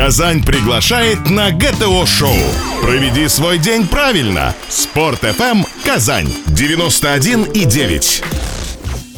Казань приглашает на ГТО-шоу. Проведи свой день правильно. Спорт FM Казань 91 и 9.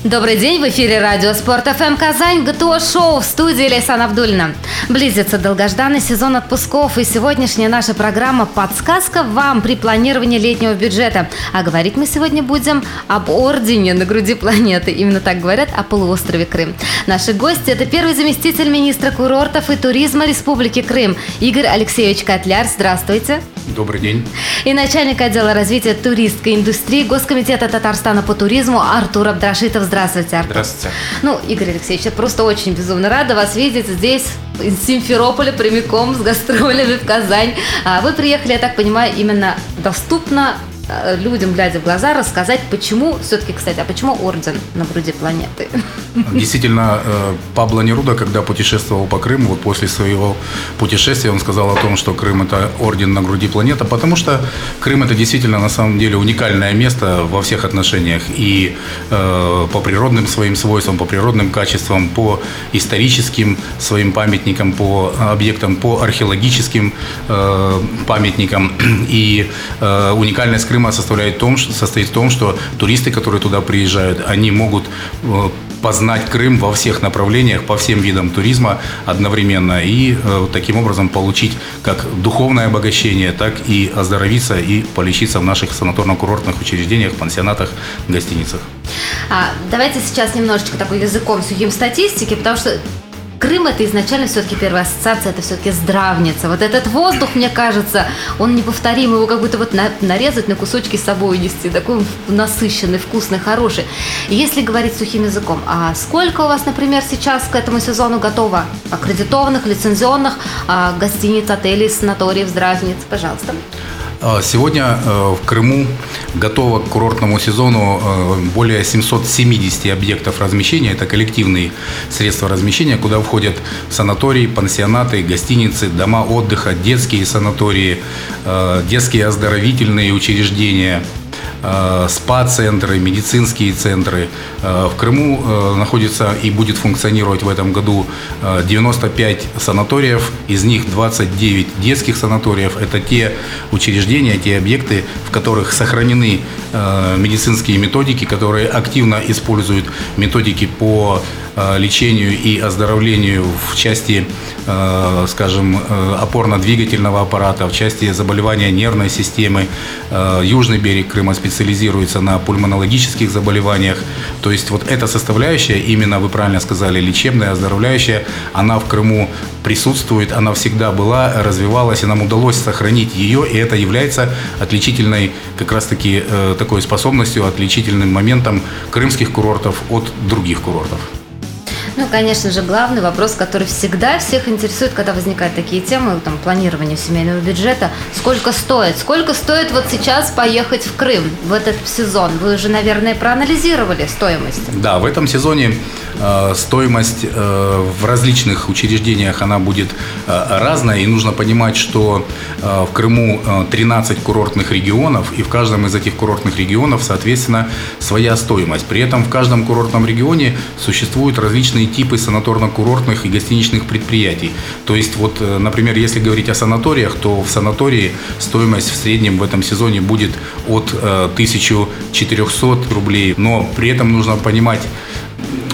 Добрый день, в эфире радио Спорт ФМ Казань, ГТО Шоу в студии Лейсан Абдульна. Близится долгожданный сезон отпусков, и сегодняшняя наша программа «Подсказка вам при планировании летнего бюджета». А говорить мы сегодня будем об ордене на груди планеты. Именно так говорят о полуострове Крым. Наши гости – это первый заместитель министра курортов и туризма Республики Крым Игорь Алексеевич Котляр. Здравствуйте. Добрый день. И начальник отдела развития туристской индустрии Госкомитета Татарстана по туризму Артур Абдрашитов. Здравствуйте, Артур. Здравствуйте. Ну, Игорь Алексеевич, я просто очень безумно рада вас видеть здесь, из Симферополя, прямиком с гастролями в Казань. А Вы приехали, я так понимаю, именно доступно людям, глядя в глаза, рассказать, почему, все-таки, кстати, а почему орден на груди планеты? Действительно, э, Пабло Неруда, когда путешествовал по Крыму, вот после своего путешествия он сказал о том, что Крым – это орден на груди планеты, потому что Крым – это действительно, на самом деле, уникальное место во всех отношениях. И э, по природным своим свойствам, по природным качествам, по историческим своим памятникам, по объектам, по археологическим э, памятникам. И уникальность Крыма составляет в том, состоит в том, что туристы, которые туда приезжают, они могут познать Крым во всех направлениях, по всем видам туризма одновременно и э, таким образом получить как духовное обогащение, так и оздоровиться и полечиться в наших санаторно-курортных учреждениях, пансионатах, гостиницах. А, давайте сейчас немножечко такой языком сухим статистики, потому что Крым это изначально все-таки первая ассоциация, это все-таки здравница. Вот этот воздух, мне кажется, он неповторим, его как будто вот на, нарезать на кусочки с собой нести, такой насыщенный, вкусный, хороший. Если говорить сухим языком, а сколько у вас, например, сейчас к этому сезону готово аккредитованных, лицензионных а, гостиниц, отелей, санаториев, здравниц? Пожалуйста. А, сегодня э, в Крыму готово к курортному сезону э, более 770 объектов размещения. Это коллективные средства размещения, куда входят санатории, пансионаты, гостиницы, дома отдыха, детские санатории, э, детские оздоровительные учреждения – спа-центры, медицинские центры. Э, в Крыму э, находится и будет функционировать в этом году 95 санаториев, из них 29 детских санаториев. Это те учреждения, те объекты, в которых сохранены медицинские методики, которые активно используют методики по лечению и оздоровлению в части, скажем, опорно-двигательного аппарата, в части заболевания нервной системы. Южный берег Крыма специализируется на пульмонологических заболеваниях. То есть вот эта составляющая, именно вы правильно сказали, лечебная, оздоровляющая, она в Крыму присутствует, она всегда была, развивалась, и нам удалось сохранить ее, и это является отличительной как раз-таки э, такой способностью, отличительным моментом крымских курортов от других курортов. Ну, конечно же, главный вопрос, который всегда всех интересует, когда возникают такие темы, там, планирование семейного бюджета, сколько стоит? Сколько стоит вот сейчас поехать в Крым в этот сезон? Вы уже, наверное, проанализировали стоимость. Да, в этом сезоне э, стоимость э, в различных учреждениях, она будет э, разная, и нужно понимать, что э, в Крыму э, 13 курортных регионов, и в каждом из этих курортных регионов, соответственно, своя стоимость. При этом в каждом курортном регионе существуют различные разные типы санаторно-курортных и гостиничных предприятий. То есть, вот, э, например, если говорить о санаториях, то в санатории стоимость в среднем в этом сезоне будет от 1400 э, рублей. Но при этом нужно понимать,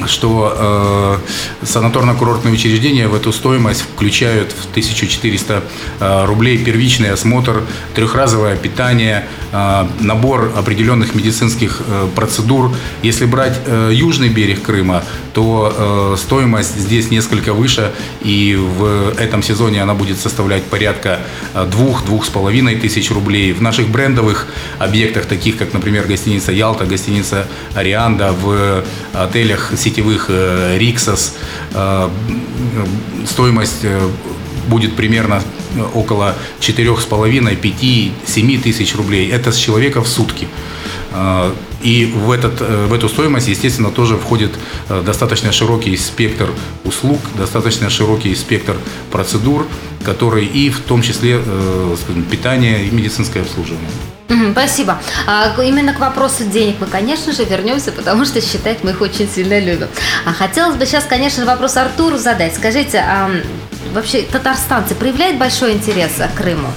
что э, санаторно-курортные учреждения в эту стоимость включают в 1400 э, рублей первичный осмотр, трехразовое питание, э, набор определенных медицинских э, процедур. Если брать э, южный берег Крыма, то э, стоимость здесь несколько выше, и в этом сезоне она будет составлять порядка э, двух-двух с половиной тысяч рублей. В наших брендовых объектах, таких как, например, гостиница Ялта, гостиница Арианда, в отелях сетевых э, Риксос, стоимость будет примерно около 4,5, 5, 7 тысяч рублей. Это с человека в сутки. И в, этот, в эту стоимость, естественно, тоже входит достаточно широкий спектр услуг, достаточно широкий спектр процедур, которые и в том числе скажем, питание и медицинское обслуживание. Спасибо. А, именно к вопросу денег мы, конечно же, вернемся, потому что считать мы их очень сильно любим. А хотелось бы сейчас, конечно, вопрос Артуру задать. Скажите, а вообще татарстанцы проявляют большой интерес к Крыму?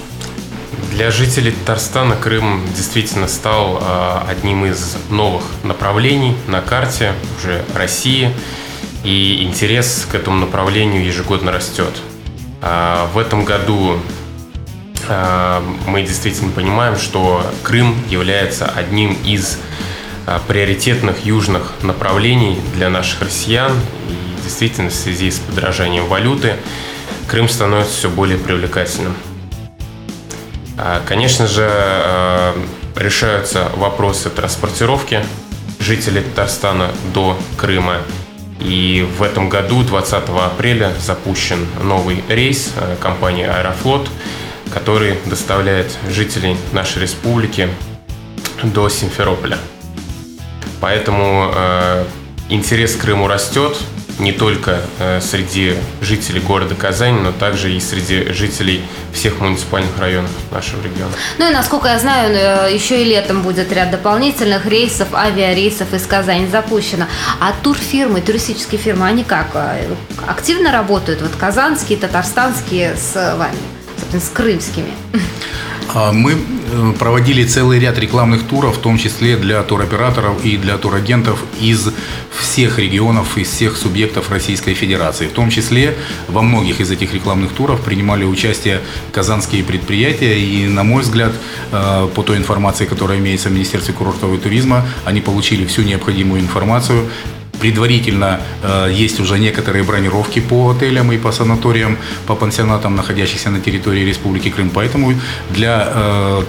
Для жителей Татарстана Крым действительно стал а, одним из новых направлений на карте уже России, и интерес к этому направлению ежегодно растет. А, в этом году а, мы действительно понимаем, что Крым является одним из приоритетных южных направлений для наших россиян. И действительно, в связи с подражанием валюты, Крым становится все более привлекательным. Конечно же, решаются вопросы транспортировки жителей Татарстана до Крыма – и в этом году, 20 апреля, запущен новый рейс э, компании «Аэрофлот», который доставляет жителей нашей республики до Симферополя. Поэтому э, интерес к Крыму растет, не только э, среди жителей города Казани, но также и среди жителей всех муниципальных районов нашего региона. Ну и насколько я знаю, э, еще и летом будет ряд дополнительных рейсов, авиарейсов из Казани запущено. А турфирмы, туристические фирмы, они как? Э, активно работают? Вот казанские, татарстанские с вами, с крымскими? А, мы э, проводили целый ряд рекламных туров, в том числе для туроператоров и для турагентов из всех регионов, из всех субъектов Российской Федерации. В том числе во многих из этих рекламных туров принимали участие казанские предприятия. И, на мой взгляд, э, по той информации, которая имеется в Министерстве курортового туризма, они получили всю необходимую информацию Предварительно э, есть уже некоторые бронировки по отелям и по санаториям, по пансионатам, находящихся на территории Республики Крым. Поэтому для э,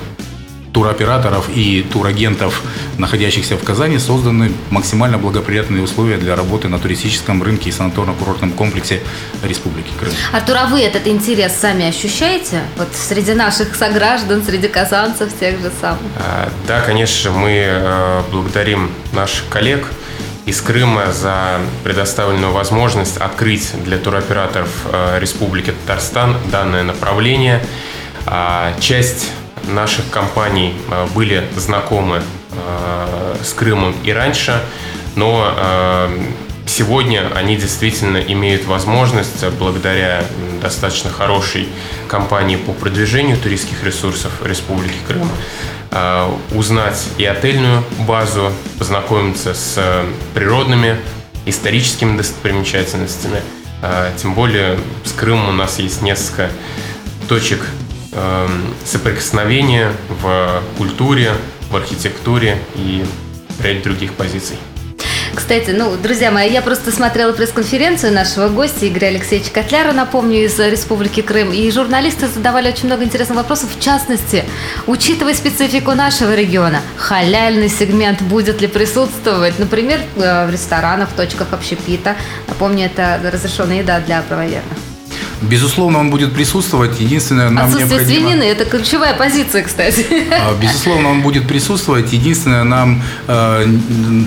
туроператоров и турагентов, находящихся в Казани, созданы максимально благоприятные условия для работы на туристическом рынке и санаторно-курортном комплексе Республики Крым. Артур, а вы этот интерес сами ощущаете? Вот среди наших сограждан, среди казанцев тех же самых? А, да, конечно, мы э, благодарим наших коллег, из Крыма за предоставленную возможность открыть для туроператоров э, Республики Татарстан данное направление. А, часть наших компаний э, были знакомы э, с Крымом и раньше, но сегодня они действительно имеют возможность, благодаря достаточно хорошей компании по продвижению туристских ресурсов Республики Крым, узнать и отельную базу, познакомиться с э, природными, историческими достопримечательностями. Э, тем более с Крымом у нас есть несколько точек соприкосновения в культуре, в архитектуре и ряд других позиций. Кстати, ну, друзья мои, я просто смотрела пресс-конференцию нашего гостя Игоря Алексеевича Котляра, напомню, из Республики Крым, и журналисты задавали очень много интересных вопросов, в частности, учитывая специфику нашего региона, халяльный сегмент будет ли присутствовать, например, э, в ресторанах, в точках общепита. Напомню, это разрешенная еда для правоверных. Безусловно, он будет присутствовать. Единственное, нам Отсутствие необходимо... свинины – это ключевая позиция, кстати. А, безусловно, он будет присутствовать. Единственное, нам, э,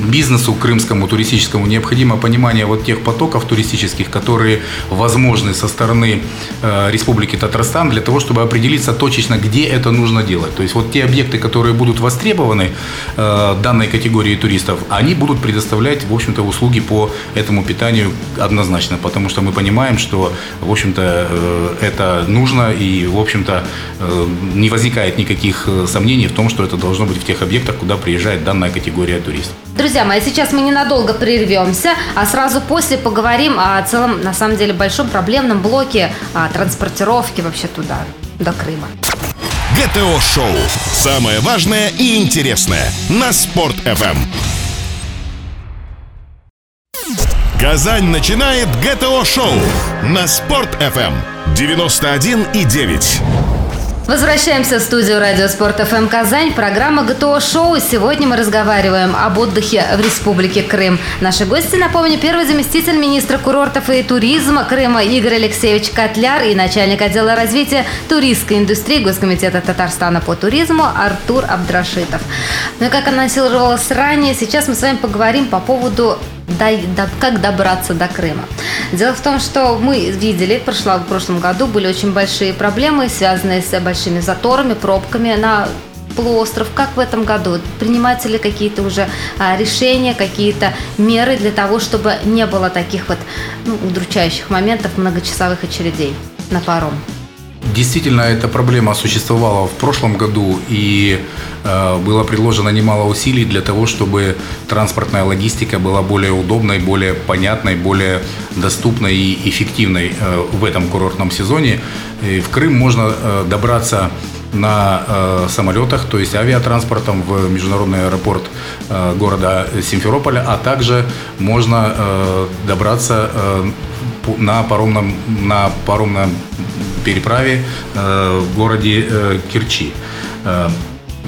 бизнесу крымскому, туристическому, необходимо понимание вот тех потоков туристических, которые возможны со стороны э, Республики Татарстан для того, чтобы определиться точечно, где это нужно делать. То есть вот те объекты, которые будут востребованы э, данной категории туристов, они будут предоставлять, в общем-то, услуги по этому питанию однозначно, потому что мы понимаем, что, в общем-то, это нужно и, в общем-то, э, не возникает никаких э, сомнений в том, что это должно быть в тех объектах, куда приезжает данная категория туристов. Друзья мои, сейчас мы ненадолго прервемся, а сразу после поговорим о целом, на самом деле, большом проблемном блоке транспортировки вообще туда, до Крыма. ГТО-шоу. Самое важное и интересное на Спорт-ФМ. Казань начинает ГТО-шоу на Спорт FM 91 и 9. Возвращаемся в студию Радио Спорт ФМ Казань. Программа ГТО Шоу. Сегодня мы разговариваем об отдыхе в Республике Крым. Наши гости, напомню, первый заместитель министра курортов и туризма Крыма Игорь Алексеевич Котляр и начальник отдела развития туристской индустрии Госкомитета Татарстана по туризму Артур Абдрашитов. Ну и как анонсировалось ранее, сейчас мы с вами поговорим по поводу как добраться до Крыма. Дело в том, что мы видели, прошло, в прошлом году были очень большие проблемы, связанные с большими заторами, пробками на полуостров. Как в этом году? Принимаются ли какие-то уже а, решения, какие-то меры для того, чтобы не было таких вот ну, удручающих моментов многочасовых очередей на паром? Действительно, эта проблема существовала в прошлом году, и э, было предложено немало усилий для того, чтобы транспортная логистика была более удобной, более понятной, более доступной и эффективной э, в этом курортном сезоне. И в Крым можно э, добраться на э, самолетах, то есть авиатранспортом в международный аэропорт э, города Симферополя, а также можно э, добраться э, на паромном, на паромном переправе э, в городе э, Керчи.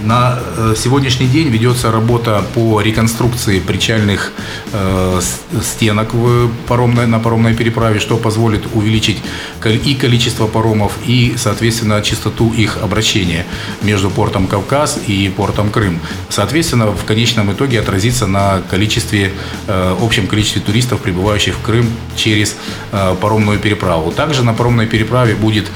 На э, сегодняшний день ведется работа по реконструкции причальных э, стенок в паромной, на паромной переправе, что позволит увеличить и количество паромов, и, соответственно, частоту их обращения между портом Кавказ и портом Крым. Соответственно, в конечном итоге отразится на количестве, э, общем количестве туристов, прибывающих в Крым через паромную переправу. Также на паромной переправе будет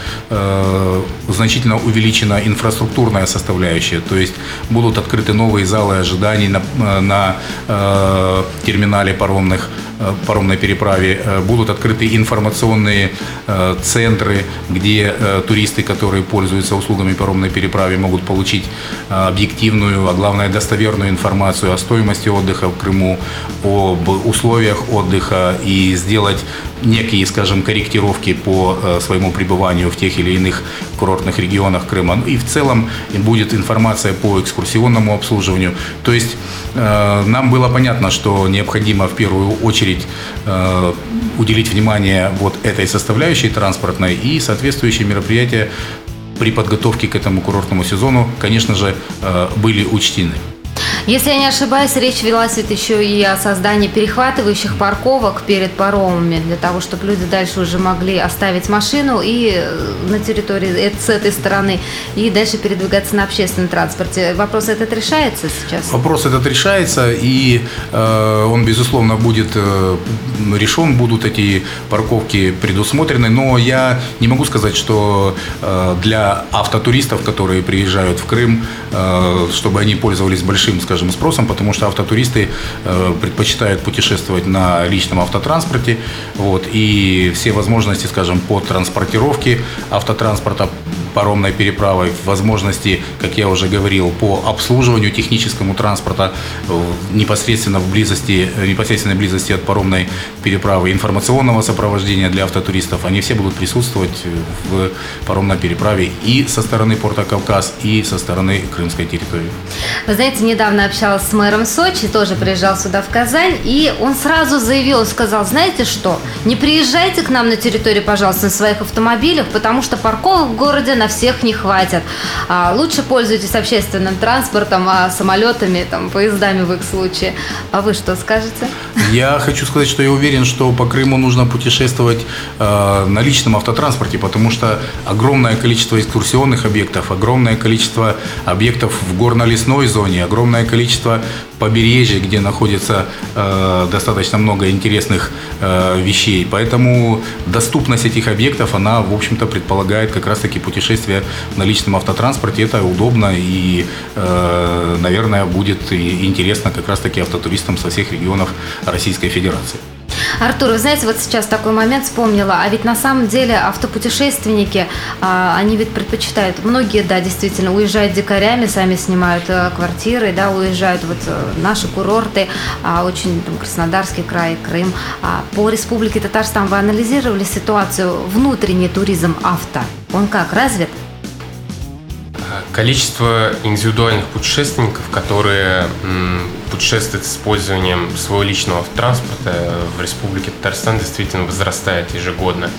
значительно увеличена инфраструктурная составляющая, то есть будут открыты новые залы ожиданий на, на э, терминале паромных, э, паромной переправе. Э, будут открыты информационные э, центры, где туристы, которые пользуются услугами паромной переправы, могут получить объективную, а главное достоверную информацию о стоимости отдыха в Крыму, об условиях отдыха и сделать некие, скажем, корректировки по своему пребыванию в тех или иных курортных регионах Крыма. Ну и в целом будет информация по экскурсионному обслуживанию. То есть э, нам было понятно, что необходимо в первую очередь э, уделить внимание вот этой составляющей транспортной и соответствующие мероприятия при подготовке к этому курортному сезону, конечно же, были учтены. Если я не ошибаюсь, речь велась ведь еще и о создании перехватывающих парковок перед паромами, для того, чтобы люди дальше уже могли оставить машину и э, на территории э, с этой стороны, и дальше передвигаться на общественном транспорте. Вопрос этот решается сейчас? Вопрос этот решается, и э, он, безусловно, будет э, решен, будут эти парковки предусмотрены, но я не могу сказать, что э, для автотуристов, которые приезжают в Крым, э, чтобы они пользовались большим, скажем, спросом, потому что автотуристы э, предпочитают путешествовать на личном автотранспорте, вот, и все возможности, скажем, по транспортировке автотранспорта паромной переправой, возможности, как я уже говорил, по обслуживанию техническому транспорта непосредственно в близости, непосредственной близости от паромной переправы, информационного сопровождения для автотуристов, они все будут присутствовать в паромной переправе и со стороны порта Кавказ, и со стороны крымской территории. Вы знаете, недавно общалась с мэром Сочи, тоже приезжал сюда в Казань, и он сразу заявил, сказал, знаете что, не приезжайте к нам на территорию, пожалуйста, на своих автомобилях, потому что парковок в городе на всех не хватит. А лучше пользуйтесь общественным транспортом, а самолетами, там, поездами в их случае. А вы что скажете? Я хочу сказать, что я уверен, что по Крыму нужно путешествовать э, на личном автотранспорте, потому что огромное количество экскурсионных объектов, огромное количество объектов в горно-лесной зоне, огромное количество побережья, где находится э, достаточно много интересных э, вещей. Поэтому доступность этих объектов, она, в общем-то, предполагает как раз-таки путешествие на личном автотранспорте. Это удобно и, э, наверное, будет интересно как раз-таки автотуристам со всех регионов Российской Федерации. Артур, вы знаете, вот сейчас такой момент вспомнила, а ведь на самом деле автопутешественники, а, они ведь предпочитают, многие, да, действительно, уезжают дикарями, сами снимают э, квартиры, да, уезжают вот э, наши курорты, а, очень там Краснодарский край, Крым. А по Республике Татарстан вы анализировали ситуацию внутренний туризм авто? Он как, развит? Количество индивидуальных путешественников, которые путешествуют с использованием своего личного транспорта в Республике Татарстан, действительно возрастает ежегодно.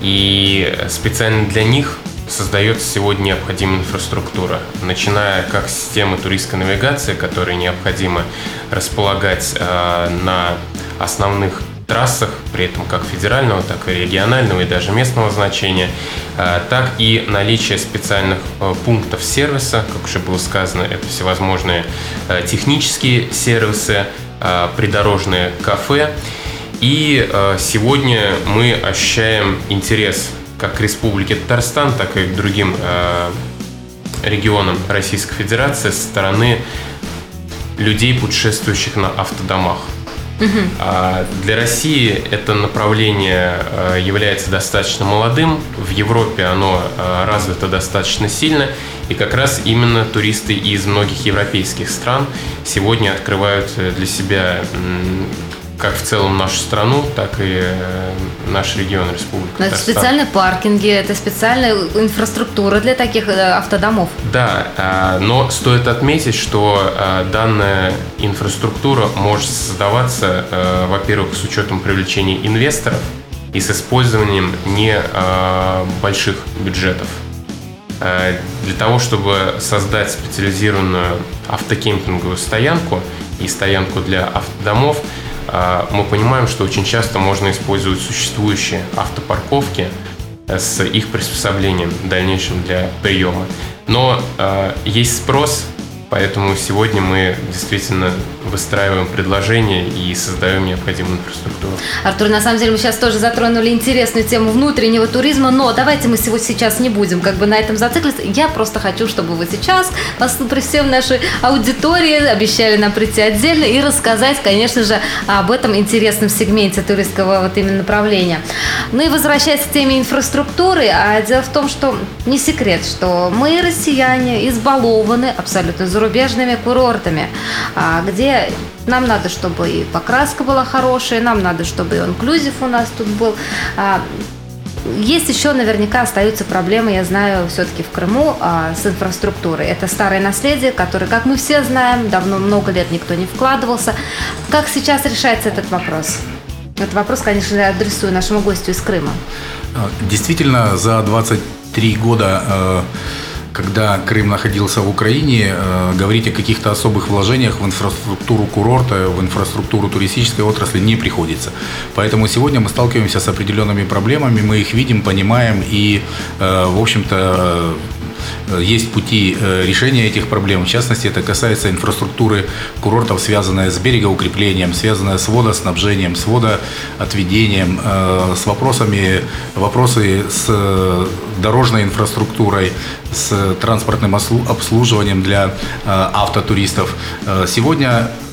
И специально для них создается сегодня необходимая инфраструктура, начиная как с системы туристской навигации, которые необходимо располагать э, на основных трассах, при этом как федерального, так и регионального и даже местного значения, э, так и наличие специальных э, пунктов сервиса, как уже было сказано, это всевозможные э, технические сервисы, придорожные кафе. И сегодня мы ощущаем интерес как к Республике Татарстан, так и к другим регионам Российской Федерации со стороны людей, путешествующих на автодомах. А для России это направление э, является достаточно молодым. В Европе оно э, развито достаточно сильно. И как раз именно туристы из многих европейских стран сегодня открывают э, для себя как в целом нашу страну, так и э, наш регион Республики Но Это специальные паркинги, это специальная инфраструктура для таких э, автодомов. Да, а, но стоит отметить, что а, данная инфраструктура может создаваться, э, во-первых, с учетом привлечения инвесторов и с использованием не а, больших бюджетов. Для того, чтобы создать специализированную автокемпинговую стоянку и стоянку для автодомов, мы понимаем, что очень часто можно использовать существующие автопарковки э, с их приспособлением дальнейшим для приема. Но э, есть спрос Поэтому сегодня мы действительно выстраиваем предложения и создаем необходимую инфраструктуру. Артур, на самом деле мы сейчас тоже затронули интересную тему внутреннего туризма, но давайте мы сегодня сейчас не будем как бы на этом зацикливаться. Я просто хочу, чтобы вы сейчас при всем нашей аудитории обещали нам прийти отдельно и рассказать, конечно же, об этом интересном сегменте туристского вот именно направления. Ну и возвращаясь к теме инфраструктуры, а дело в том, что не секрет, что мы, россияне, избалованы абсолютно зарубежными курортами, а, где нам надо, чтобы и покраска была хорошая, нам надо, чтобы и инклюзив у нас тут был. А, есть еще наверняка остаются проблемы, я знаю, все-таки в Крыму а, с инфраструктурой. Это старое наследие, которое, как мы все знаем, давно много лет никто не вкладывался. Как сейчас решается этот вопрос? Этот вопрос, конечно, я адресую нашему гостю из Крыма. Действительно, за 23 года э, когда Крым находился в Украине, э, говорить о каких-то особых вложениях в инфраструктуру курорта, в инфраструктуру туристической отрасли не приходится. Поэтому сегодня мы сталкиваемся с определенными проблемами, мы их видим, понимаем и, э, в общем-то, есть пути э, решения этих проблем. В частности, это касается инфраструктуры курортов, связанная с берегоукреплением, связанная с водоснабжением, с водоотведением, э, с вопросами, вопросы с дорожной инфраструктурой, с транспортным обслуживанием для автотуристов. Сегодня Э,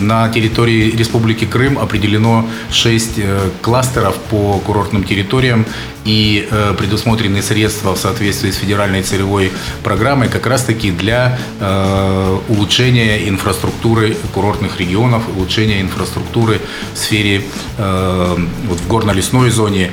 на территории Республики Крым определено 6 э, кластеров по курортным территориям. И э, предусмотрены средства в соответствии с федеральной целевой программой как раз-таки для улучшения инфраструктуры курортных регионов, улучшения инфраструктуры в сфере вот в горно-лесной зоне,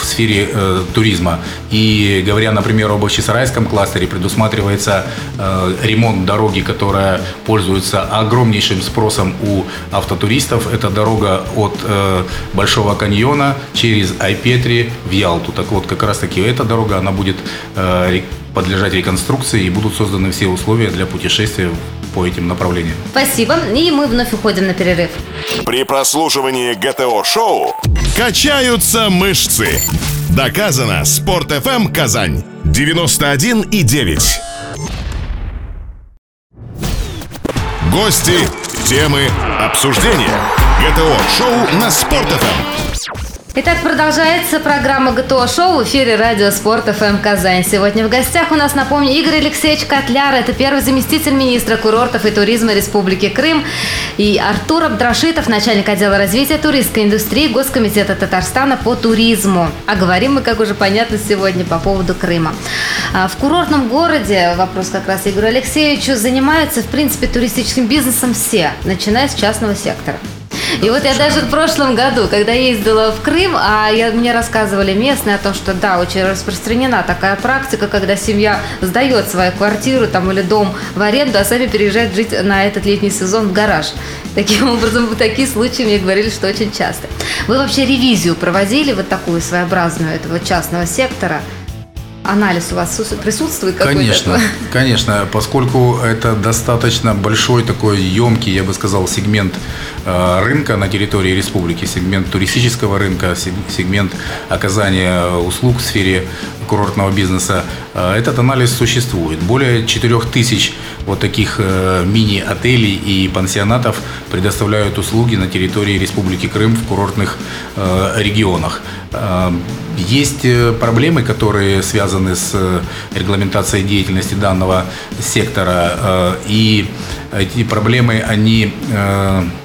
в сфере э, туризма. И говоря, например, об Бахчисарайском кластере, предусматривается э, ремонт дороги, которая пользуется огромнейшим спросом у автотуристов. Это дорога от э, Большого каньона через Айпетри в Ялту. Так вот, как раз таки эта дорога, она будет э, подлежать реконструкции и будут созданы все условия для путешествия по этим направлениям. Спасибо. И мы вновь уходим на перерыв. При прослушивании ГТО-шоу качаются мышцы. Доказано. Спорт FM Казань. 91 и 9. Гости, темы, обсуждения. ГТО-шоу на Спорт FM. Итак, продолжается программа ГТО Шоу в эфире Радио Спорт ФМ Казань. Сегодня в гостях у нас, напомню, Игорь Алексеевич Котляр. Это первый заместитель министра курортов и туризма Республики Крым. И Артур Абдрашитов, начальник отдела развития туристской индустрии Госкомитета Татарстана по туризму. А говорим мы, как уже понятно, сегодня по поводу Крыма. А, в курортном городе, вопрос как раз Игорю Алексеевичу, занимаются, в принципе, туристическим бизнесом все, начиная с частного сектора. И вот я даже в прошлом году, когда ездила в Крым, а я, мне рассказывали местные о том, что да, очень распространена такая практика, когда семья сдает свою квартиру там или дом в аренду, а сами переезжают жить на этот летний сезон в гараж. Таким образом, такие случаи мне говорили, что очень часто. Вы вообще ревизию проводили вот такую своеобразную этого частного сектора? Анализ у вас присутствует какой-то? Конечно, конечно, поскольку это достаточно большой такой емкий, я бы сказал, сегмент э, рынка на территории республики, сегмент туристического рынка, сегмент оказания услуг в сфере курортного бизнеса, э, этот анализ существует. Более 4000 вот таких э, мини-отелей и пансионатов предоставляют услуги на территории Республики Крым в курортных э, регионах. Есть проблемы, которые связаны с регламентацией деятельности данного сектора, и эти проблемы, они,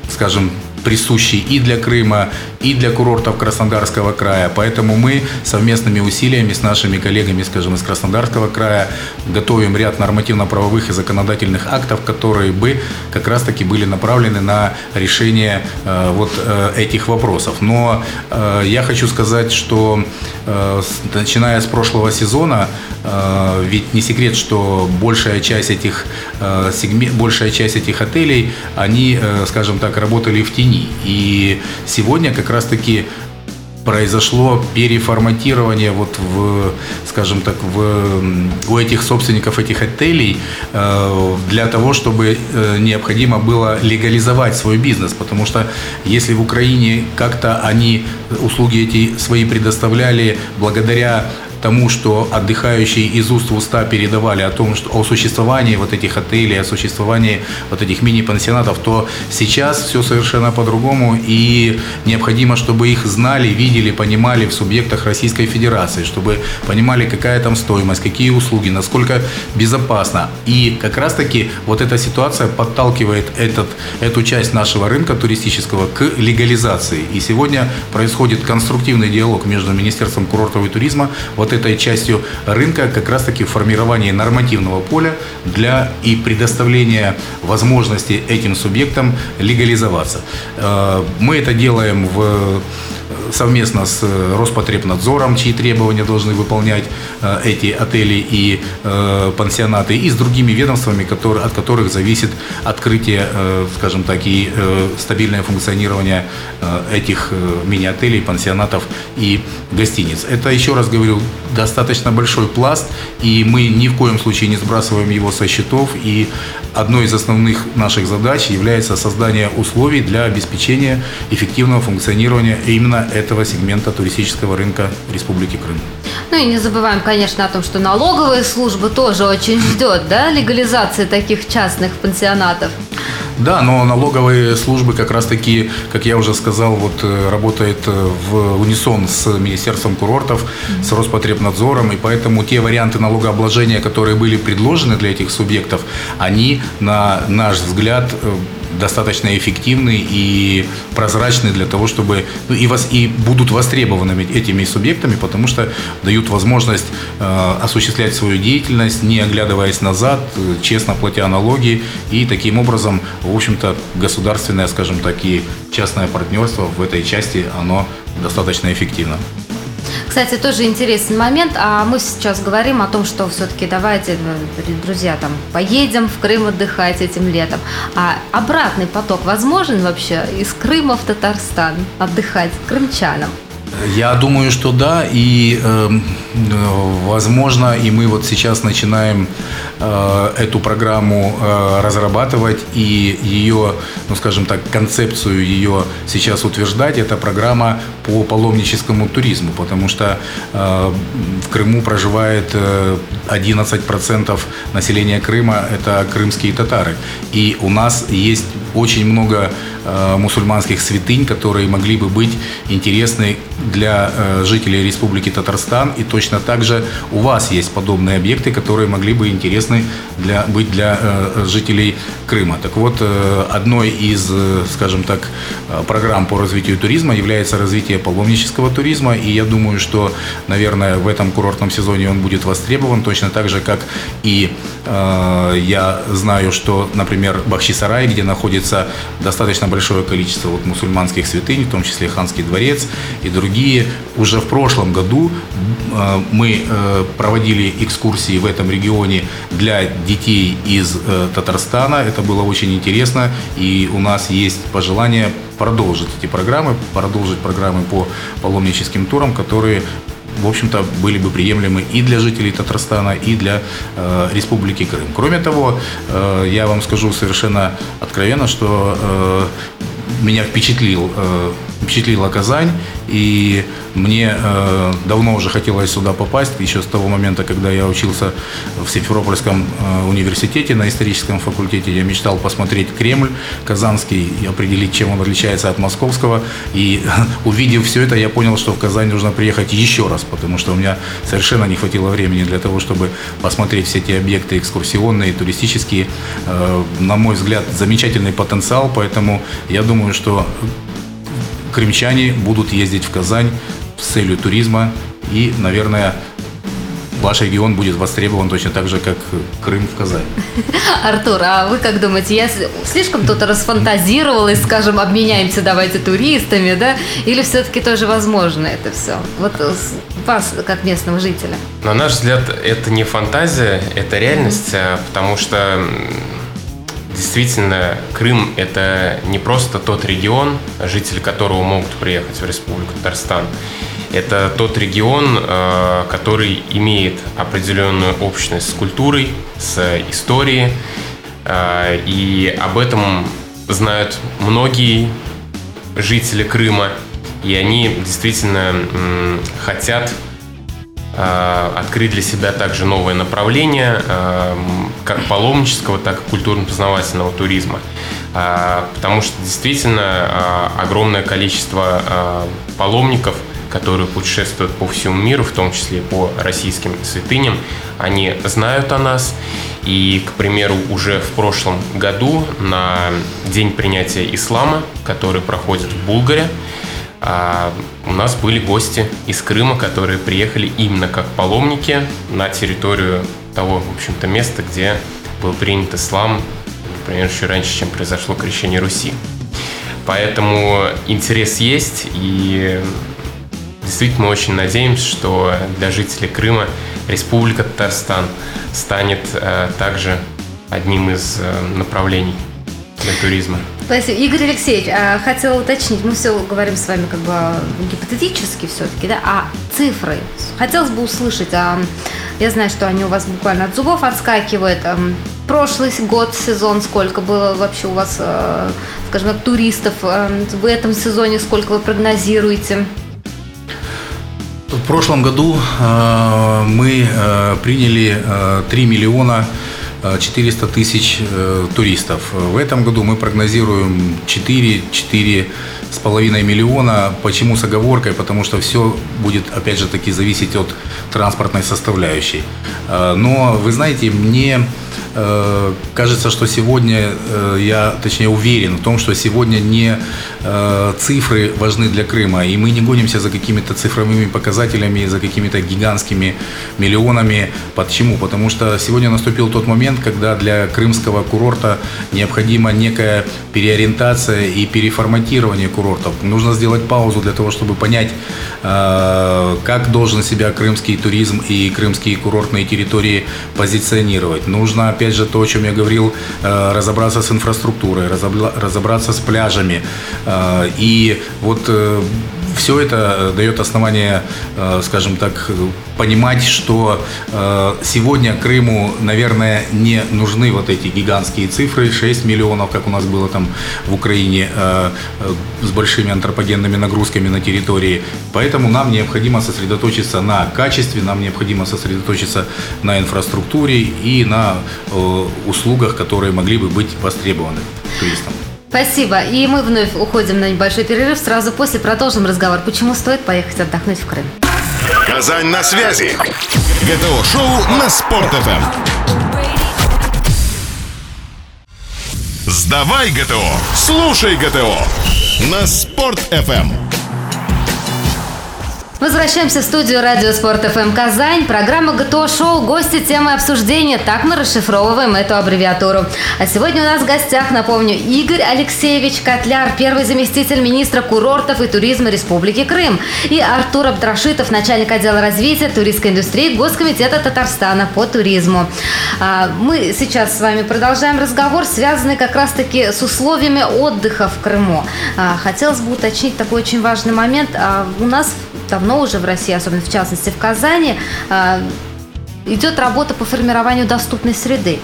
скажем, присущий и для Крыма, и для курортов Краснодарского края. Поэтому мы совместными усилиями с нашими коллегами, скажем, из Краснодарского края готовим ряд нормативно-правовых и законодательных актов, которые бы как раз-таки были направлены на решение э, вот э, этих вопросов. Но э, я хочу сказать, что э, начиная с прошлого сезона, э, ведь не секрет, что большая часть этих, э, сегмент, большая часть этих отелей, они, э, скажем так, работали в тени изменений. И сегодня как раз-таки произошло переформатирование вот в, скажем так, в, у этих собственников этих отелей э, для того, чтобы э, необходимо было легализовать свой бизнес, потому что если в Украине как-то они услуги эти свои предоставляли благодаря тому, что отдыхающие из уст в уста передавали о том, что о существовании вот этих отелей, о существовании вот этих мини-пансионатов, то сейчас все совершенно по-другому, и необходимо, чтобы их знали, видели, понимали в субъектах Российской Федерации, чтобы понимали, какая там стоимость, какие услуги, насколько безопасно. И как раз-таки вот эта ситуация подталкивает этот, эту часть нашего рынка туристического к легализации. И сегодня происходит конструктивный диалог между Министерством курортов и туризма, вот этой частью рынка как раз-таки формирование нормативного поля для и предоставления возможности этим субъектам легализоваться. Э, мы это делаем в совместно с э, Роспотребнадзором, чьи требования должны выполнять э, эти отели и э, пансионаты, и с другими ведомствами, которые, от которых зависит открытие, скажем так, и стабильное функционирование этих мини-отелей, пансионатов и гостиниц. Это, еще раз говорю, достаточно большой пласт, и мы ни в коем случае не сбрасываем его со счетов, и одной из основных наших задач является создание условий для обеспечения эффективного функционирования именно этого сегмента туристического рынка Республики Крым. Ну и не забываем, конечно, о том, что налоговая служба тоже очень ждет да, легализации таких частных пансионатов. Да, но налоговые службы как раз-таки, как я уже сказал, вот э, работает э, в унисон с Министерством курортов, с Роспотребнадзором, и поэтому те варианты налогообложения, которые были предложены для этих субъектов, они, на наш взгляд, э, достаточно эффективны и прозрачны для того, чтобы ну, и, вас, и будут востребованными этими субъектами, потому что дают возможность э, осуществлять свою деятельность, не оглядываясь назад, честно платя налоги, и таким образом, в общем-то, государственное, скажем так, и частное партнерство в этой части, оно достаточно эффективно. Кстати, тоже интересный момент. А мы сейчас говорим о том, что все-таки давайте, э, друзья, там поедем в Крым отдыхать этим летом. А обратный поток возможен вообще из Крыма в Татарстан отдыхать крымчанам? Я думаю, что да, и э, возможно, и мы вот сейчас начинаем э, эту программу э, разрабатывать и ее, ну скажем так, концепцию ее сейчас утверждать. Это программа по паломническому туризму, потому что э, в Крыму проживает э, 11% населения Крыма, это крымские татары, и у нас есть очень много мусульманских святынь, которые могли бы быть интересны для жителей Республики Татарстан. И точно так же у вас есть подобные объекты, которые могли бы интересны для, быть для э, жителей Крыма. Так вот, одной из, скажем так, программ по развитию туризма является развитие паломнического туризма. И я думаю, что, наверное, в этом курортном сезоне он будет востребован, точно так же, как и э, я знаю, что, например, Бахчисарай, где находится достаточно большое количество вот, мусульманских святынь, в том числе Ханский дворец и другие, уже в прошлом году э, мы э, проводили экскурсии в этом регионе для детей из э, Татарстана. Это было очень интересно, и у нас есть пожелание продолжить эти программы, продолжить программы по паломническим турам, которые в общем-то, были бы приемлемы и для жителей Татарстана, и для э, Республики Крым. Кроме того, э, я вам скажу совершенно откровенно, что э, меня впечатлил, э, впечатлила Казань, и мне э, давно уже хотелось сюда попасть, еще с того момента, когда я учился в Симферопольском э, университете на историческом факультете. Я мечтал посмотреть Кремль казанский и определить, чем он отличается от московского. И увидев все это, я понял, что в Казань нужно приехать еще раз, потому что у меня совершенно не хватило времени для того, чтобы посмотреть все эти объекты экскурсионные, туристические. Э, на мой взгляд, замечательный потенциал, поэтому я думаю, что крымчане будут ездить в Казань с целью туризма и, наверное, ваш регион будет востребован точно так же, как Крым в Казани. Артур, а вы как думаете, я слишком тут расфантазировалась, скажем, обменяемся давайте туристами, да? Или все-таки тоже возможно это все? Вот вас, как местного жителя. На наш взгляд, это не фантазия, это реальность, mm-hmm. потому что Действительно, Крым – это не просто тот регион, жители которого могут приехать в Республику Татарстан. Это тот регион, э, который имеет определенную общность с культурой, с историей. Э, и об этом знают многие жители Крыма. И они действительно хотят открыть для себя также новое направление э, как паломнического, так и культурно-познавательного туризма. Э, потому что действительно огромное количество паломников, которые путешествуют по всему миру, в том числе по российским святыням, они знают о нас. И, к примеру, уже в прошлом году на день принятия ислама, который проходит в Булгаре, а у нас были гости из Крыма, которые приехали именно как паломники на территорию того, в общем-то, места, где был принят ислам, например, еще раньше, чем произошло крещение Руси. Поэтому интерес есть, и действительно мы очень надеемся, что для жителей Крыма Республика Татарстан станет э, также одним из э, направлений для туризма. Спасибо. Игорь Алексеевич, а, хотела уточнить, мы все говорим с вами как бы гипотетически все-таки, да, а цифры? Хотелось бы услышать, а, я знаю, что они у вас буквально от зубов отскакивают. А, прошлый год, сезон, сколько было вообще у вас, а, скажем так, туристов в этом сезоне, сколько вы прогнозируете? В прошлом году мы приняли э, 3 миллиона 400 тысяч э, туристов. В этом году мы прогнозируем 4, 4 с половиной миллиона. Почему с оговоркой? Потому что все будет, опять же таки, зависеть от транспортной составляющей. Э, но, вы знаете, мне кажется, что сегодня, э, я точнее уверен в том, что сегодня не э, цифры важны для Крыма, и мы не гонимся за какими-то цифровыми показателями, за какими-то гигантскими миллионами. Почему? Потому что сегодня наступил тот момент, когда для крымского курорта необходима некая переориентация и переформатирование курортов. Нужно сделать паузу для того, чтобы понять, как должен себя крымский туризм и крымские курортные территории позиционировать. Нужно опять же, то, о чем я говорил, э, разобраться с инфраструктурой, разобраться с пляжами. Э, и вот э, все это дает основание, скажем так, понимать, что сегодня Крыму, наверное, не нужны вот эти гигантские цифры, 6 миллионов, как у нас было там в Украине, с большими антропогенными нагрузками на территории. Поэтому нам необходимо сосредоточиться на качестве, нам необходимо сосредоточиться на инфраструктуре и на Э, услугах, которые могли бы быть востребованы туристам. Спасибо. И мы вновь уходим на небольшой перерыв. Сразу после продолжим разговор. Почему стоит поехать отдохнуть в Крым? Казань на связи. ГТО-шоу на Спорт.ФМ. Сдавай ГТО. Слушай ГТО. На Спорт.ФМ. Возвращаемся в студию Радио Спорт ФМ Казань. Программа ГТО Шоу. Гости темы обсуждения. Так мы расшифровываем эту аббревиатуру. А сегодня у нас в гостях, напомню, Игорь Алексеевич Котляр, первый заместитель министра курортов и туризма Республики Крым. И Артур Абдрашитов, начальник отдела развития туристской индустрии Госкомитета Татарстана по туризму. А, мы сейчас с вами продолжаем разговор, связанный как раз-таки с условиями отдыха в Крыму. А, хотелось бы уточнить такой очень важный момент. У нас давно уже в России, особенно в частности в Казани, а, идет работа по формированию доступной среды.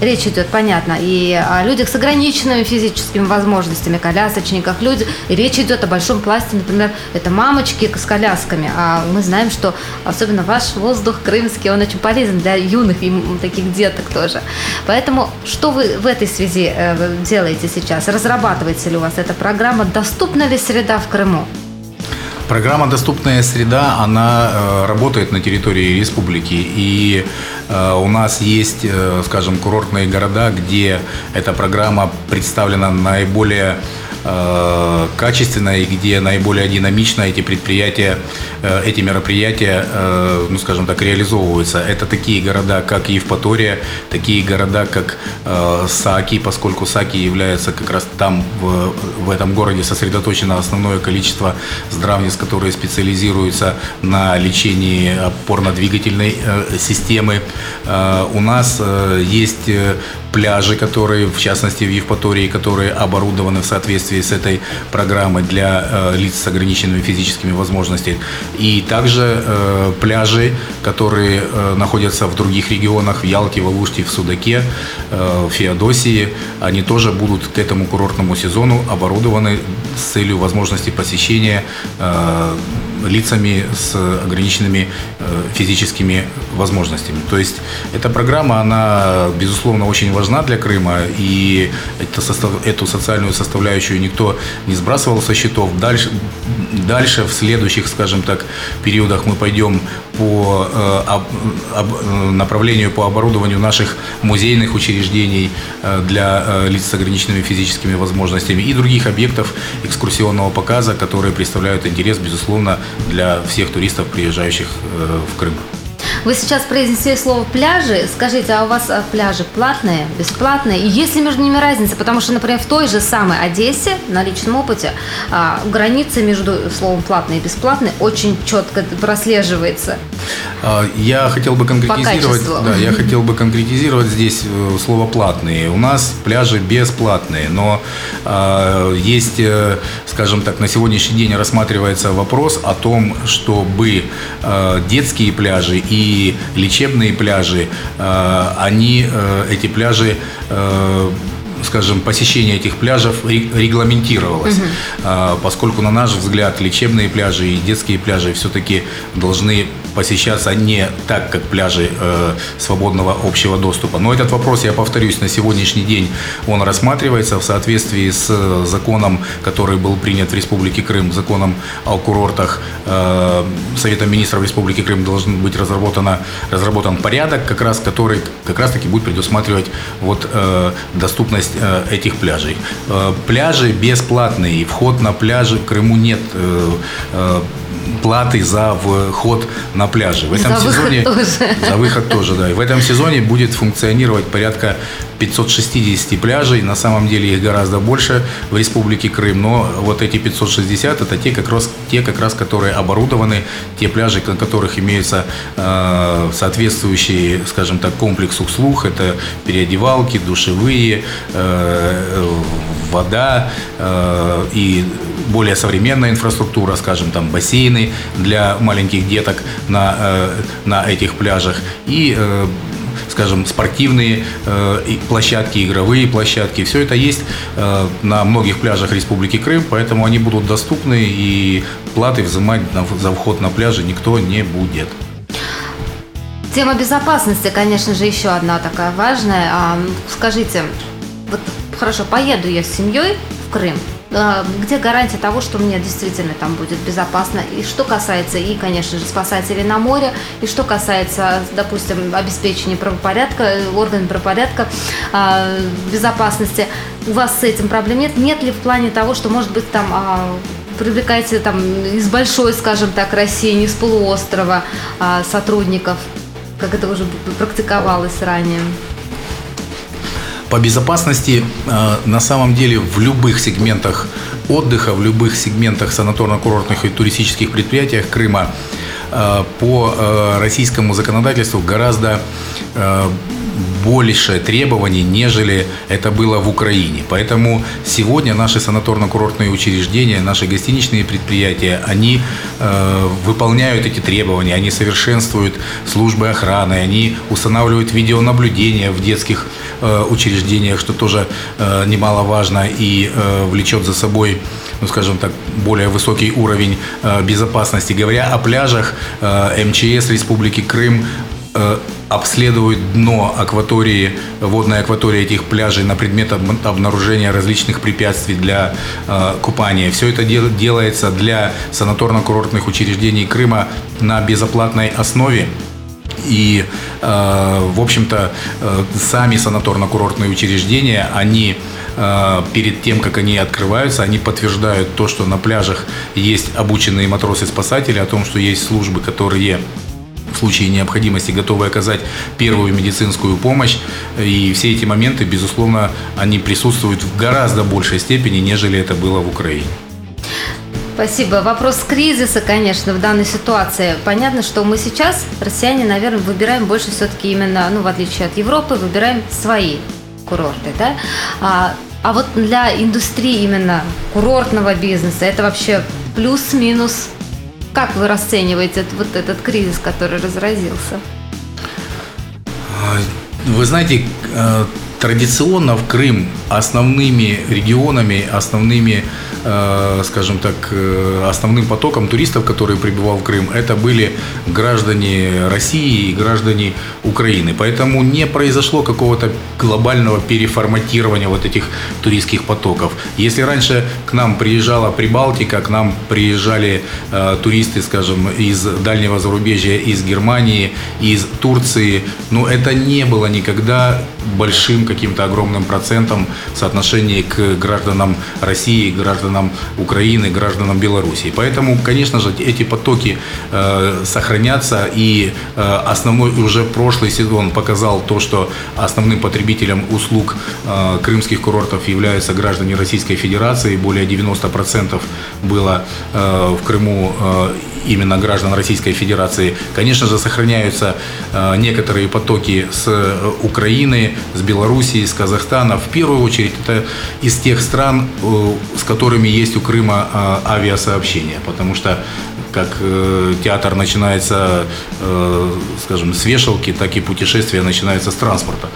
Речь идет, понятно, и о людях с ограниченными физическими возможностями, колясочниках, люди. И речь идет о большом пласте, например, это мамочки с колясками. А мы знаем, что особенно ваш воздух крымский, он очень полезен для юных и таких деток тоже. Поэтому что вы в этой связи э, делаете сейчас? Разрабатывается ли у вас эта программа? Доступна ли среда в Крыму? Программа «Доступная среда», она э, работает на территории республики. И э, у нас есть, э, скажем, курортные города, где эта программа представлена наиболее качественно и где наиболее динамично эти предприятия, эти мероприятия, э, ну скажем так, реализовываются. Это такие города, как Евпатория, такие города, как Саки, поскольку Саки является как раз там, в, в этом городе сосредоточено основное количество здравниц, которые специализируются на лечении опорно-двигательной системы. У нас есть пляжи, которые, в частности, в Евпатории, которые оборудованы в соответствии с этой программой для э, лиц с ограниченными физическими возможностями. И также э, пляжи, которые э, находятся в других регионах, в Ялте, в Алуште, в Судаке, э, в Феодосии, они тоже будут к этому курортному сезону оборудованы с целью возможности посещения э, лицами с ограниченными э, физическими возможностями. То есть эта программа, она, безусловно, очень важна для Крыма, и это, эту социальную составляющую никто не сбрасывал со счетов. Дальше, дальше в следующих, скажем так, периодах мы пойдем по э, об, направлению по оборудованию наших музейных учреждений э, для лиц с ограниченными физическими возможностями и других объектов экскурсионного показа, которые представляют интерес, безусловно, для всех туристов, приезжающих э, в Крым. Вы сейчас произнесли слово пляжи. Скажите, а у вас э, пляжи платные, бесплатные? И есть ли между ними разница? Потому что, например, в той же самой Одессе, на личном опыте, а, граница между словом платный и бесплатный очень четко прослеживается. А, я хотел бы конкретизировать, да, я хотел бы конкретизировать здесь э, слово платные. У нас пляжи бесплатные, но есть, э, скажем так, на сегодняшний день рассматривается вопрос о том, чтобы детские пляжи и лечебные пляжи, э, они, э, эти пляжи э, скажем, посещение этих пляжев регламентировалось, угу. поскольку, на наш взгляд, лечебные пляжи и детские пляжи все-таки должны посещаться не так, как пляжи э, свободного общего доступа. Но этот вопрос, я повторюсь, на сегодняшний день он рассматривается в соответствии с законом, который был принят в Республике Крым, законом о курортах. Э, Советом министров Республики Крым должен быть разработано, разработан порядок, как раз, который как раз таки будет предусматривать вот, э, доступность э, этих пляжей. Э, пляжи бесплатные, вход на пляжи в Крыму нет э, э, платы за вход на пляже. В этом за сезоне выход тоже. за выход тоже, да. И в этом сезоне будет функционировать порядка 560 пляжей. На самом деле их гораздо больше в Республике Крым, но вот эти 560 это те как раз те как раз, которые оборудованы, те пляжи, на которых имеются э, соответствующие, скажем так, комплекс услуг. Это переодевалки, душевые, э, вода э, и более современная инфраструктура, скажем, там бассейны для маленьких деток на, э, на этих пляжах и э, скажем, спортивные э, площадки, игровые площадки. Все это есть э, на многих пляжах Республики Крым, поэтому они будут доступны и платы взимать за вход на пляжи никто не будет. Тема безопасности, конечно же, еще одна такая важная. Скажите, вот хорошо, поеду я с семьей в Крым, где гарантия того, что мне действительно там будет безопасно. И что касается и, конечно же, спасателей на море, и что касается, допустим, обеспечения правопорядка, органов правопорядка, а, безопасности, у вас с этим проблем нет? Нет ли в плане того, что, может быть, там а, привлекаете там из большой, скажем так, России, не с полуострова сотрудников, как это уже практиковалось ранее? По безопасности э, на самом деле в любых сегментах отдыха, в любых сегментах санаторно-курортных и туристических предприятиях Крыма э, по э, российскому законодательству гораздо больше требований, нежели это было в Украине. Поэтому сегодня наши санаторно-курортные учреждения, наши гостиничные предприятия, они э, выполняют эти требования, они совершенствуют службы охраны, они устанавливают видеонаблюдение в детских учреждениях, что тоже э, немаловажно и э, влечет за собой ну, скажем так, более высокий уровень э, безопасности. Говоря о пляжах, э, МЧС Республики Крым э, обследуют дно акватории, водной акватории этих пляжей на предмет обнаружения различных препятствий для э, купания. Все это дел, делается для санаторно-курортных учреждений Крыма на безоплатной основе. И, э, в общем-то, э, сами санаторно-курортные учреждения, они э, перед тем, как они открываются, они подтверждают то, что на пляжах есть обученные матросы-спасатели, о том, что есть службы, которые в случае необходимости готовы оказать первую медицинскую помощь. И все эти моменты, безусловно, они присутствуют в гораздо большей степени, нежели это было в Украине. Спасибо. Вопрос кризиса, конечно, в данной ситуации. Понятно, что мы сейчас, россияне, наверное, выбираем больше все-таки именно, ну, в отличие от Европы, выбираем свои курорты, да? А, а вот для индустрии именно курортного бизнеса это вообще плюс-минус как вы расцениваете вот этот кризис, который разразился? Вы знаете, э, традиционно в Крым основными регионами, основными скажем так, э, основным потоком туристов, которые прибывал в Крым, это были граждане России и граждане Украины. Поэтому не произошло какого-то глобального переформатирования вот этих туристских потоков. Если раньше к нам приезжала Прибалтика, к нам приезжали э, туристы, скажем, из дальнего зарубежья, из Германии, из Турции, ну это не было никогда большим каким-то огромным процентом в соотношении к гражданам России, гражданам Украины, гражданам Белоруссии. Поэтому, конечно же, эти потоки э, сохранятся. И э, основной уже прошлый сезон показал то, что основным потребителем услуг э, крымских курортов являются граждане Российской Федерации. Более 90% было э, в Крыму э, именно граждан Российской Федерации. Конечно же, сохраняются э, некоторые потоки с э, Украины, с Белоруссии, с Казахстана. В первую очередь, это из тех стран, э, с которыми есть у Крыма авиасообщение, потому что как э, театр начинается, э, скажем, с вешалки, так и путешествие начинается с транспорта.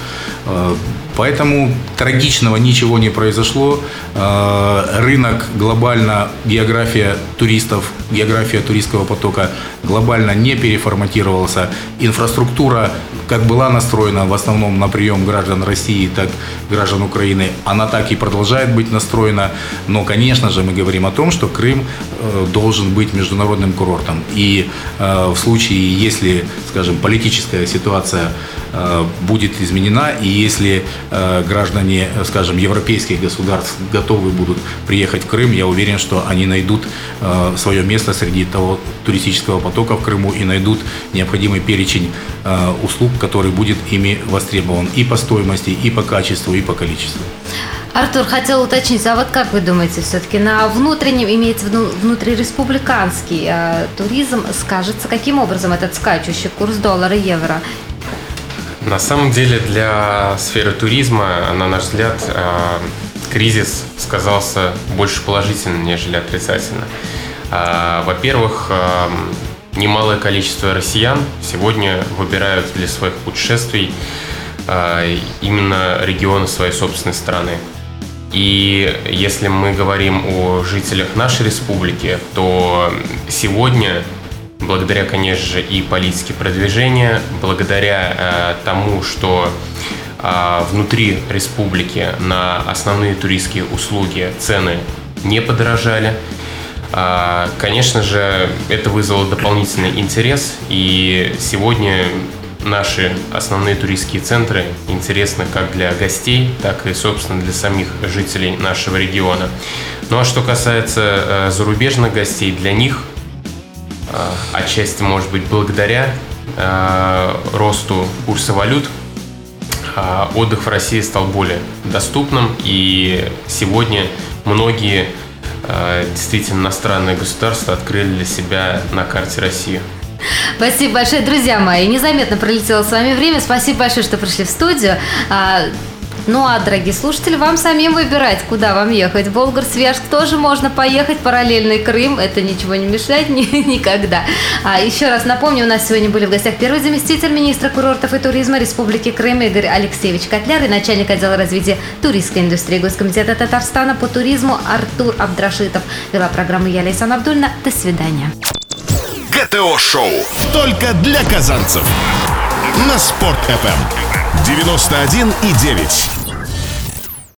Э, поэтому трагичного ничего не произошло. Э, рынок глобально, география туристов, география туристского потока глобально не переформатировался. Инфраструктура как была настроена в основном на прием граждан России, так граждан Украины, она так и продолжает быть настроена. Но, конечно же, мы говорим о том, что Крым э, должен быть международным курортом. И э, в случае, если, скажем, политическая ситуация э, будет изменена, и если граждане, скажем, европейских государств готовы будут приехать в Крым, я уверен, что они найдут свое место среди того туристического потока в Крыму и найдут необходимый перечень услуг, который будет ими востребован и по стоимости, и по качеству, и по количеству. Артур, хотел уточнить, а вот как вы думаете, все-таки на внутреннем, имеется в виду внутриреспубликанский э, туризм, скажется каким образом этот скачущий курс доллара и евро? На самом деле для сферы туризма, на наш взгляд, э, кризис сказался больше положительно, нежели отрицательно. Э, во-первых, э, немалое количество россиян сегодня выбирают для своих путешествий а, именно регионы своей собственной страны. И если мы говорим о жителях нашей республики, то сегодня, благодаря, конечно же, и политике продвижения, благодаря э, тому, что э, внутри республики на основные туристские услуги цены не подорожали, а, Конечно же, это вызвало дополнительный интерес, и сегодня наши основные туристские центры интересны как для гостей, так и, собственно, для самих жителей нашего региона. Ну а что касается э, зарубежных гостей, для них э, отчасти, может быть, благодаря э, росту курса валют, отдых в России стал более доступным, и сегодня многие действительно иностранные государства открыли для себя на карте Россию. Спасибо большое, друзья мои. Незаметно пролетело с вами время. Спасибо большое, что пришли в студию. Ну а, дорогие слушатели, вам самим выбирать, куда вам ехать. В Волгар-Свияжск тоже можно поехать, параллельный Крым, это ничего не мешает ни, никогда. А еще раз напомню, у нас сегодня были в гостях первый заместитель министра курортов и туризма Республики Крым Игорь Алексеевич Котляр и начальник отдела развития туристской индустрии Госкомитета Татарстана по туризму Артур Абдрашитов. Вела программу я, Лейсан Абдульна. До свидания. ГТО-шоу. Только для казанцев. На Спорт-ФМ. 91,9.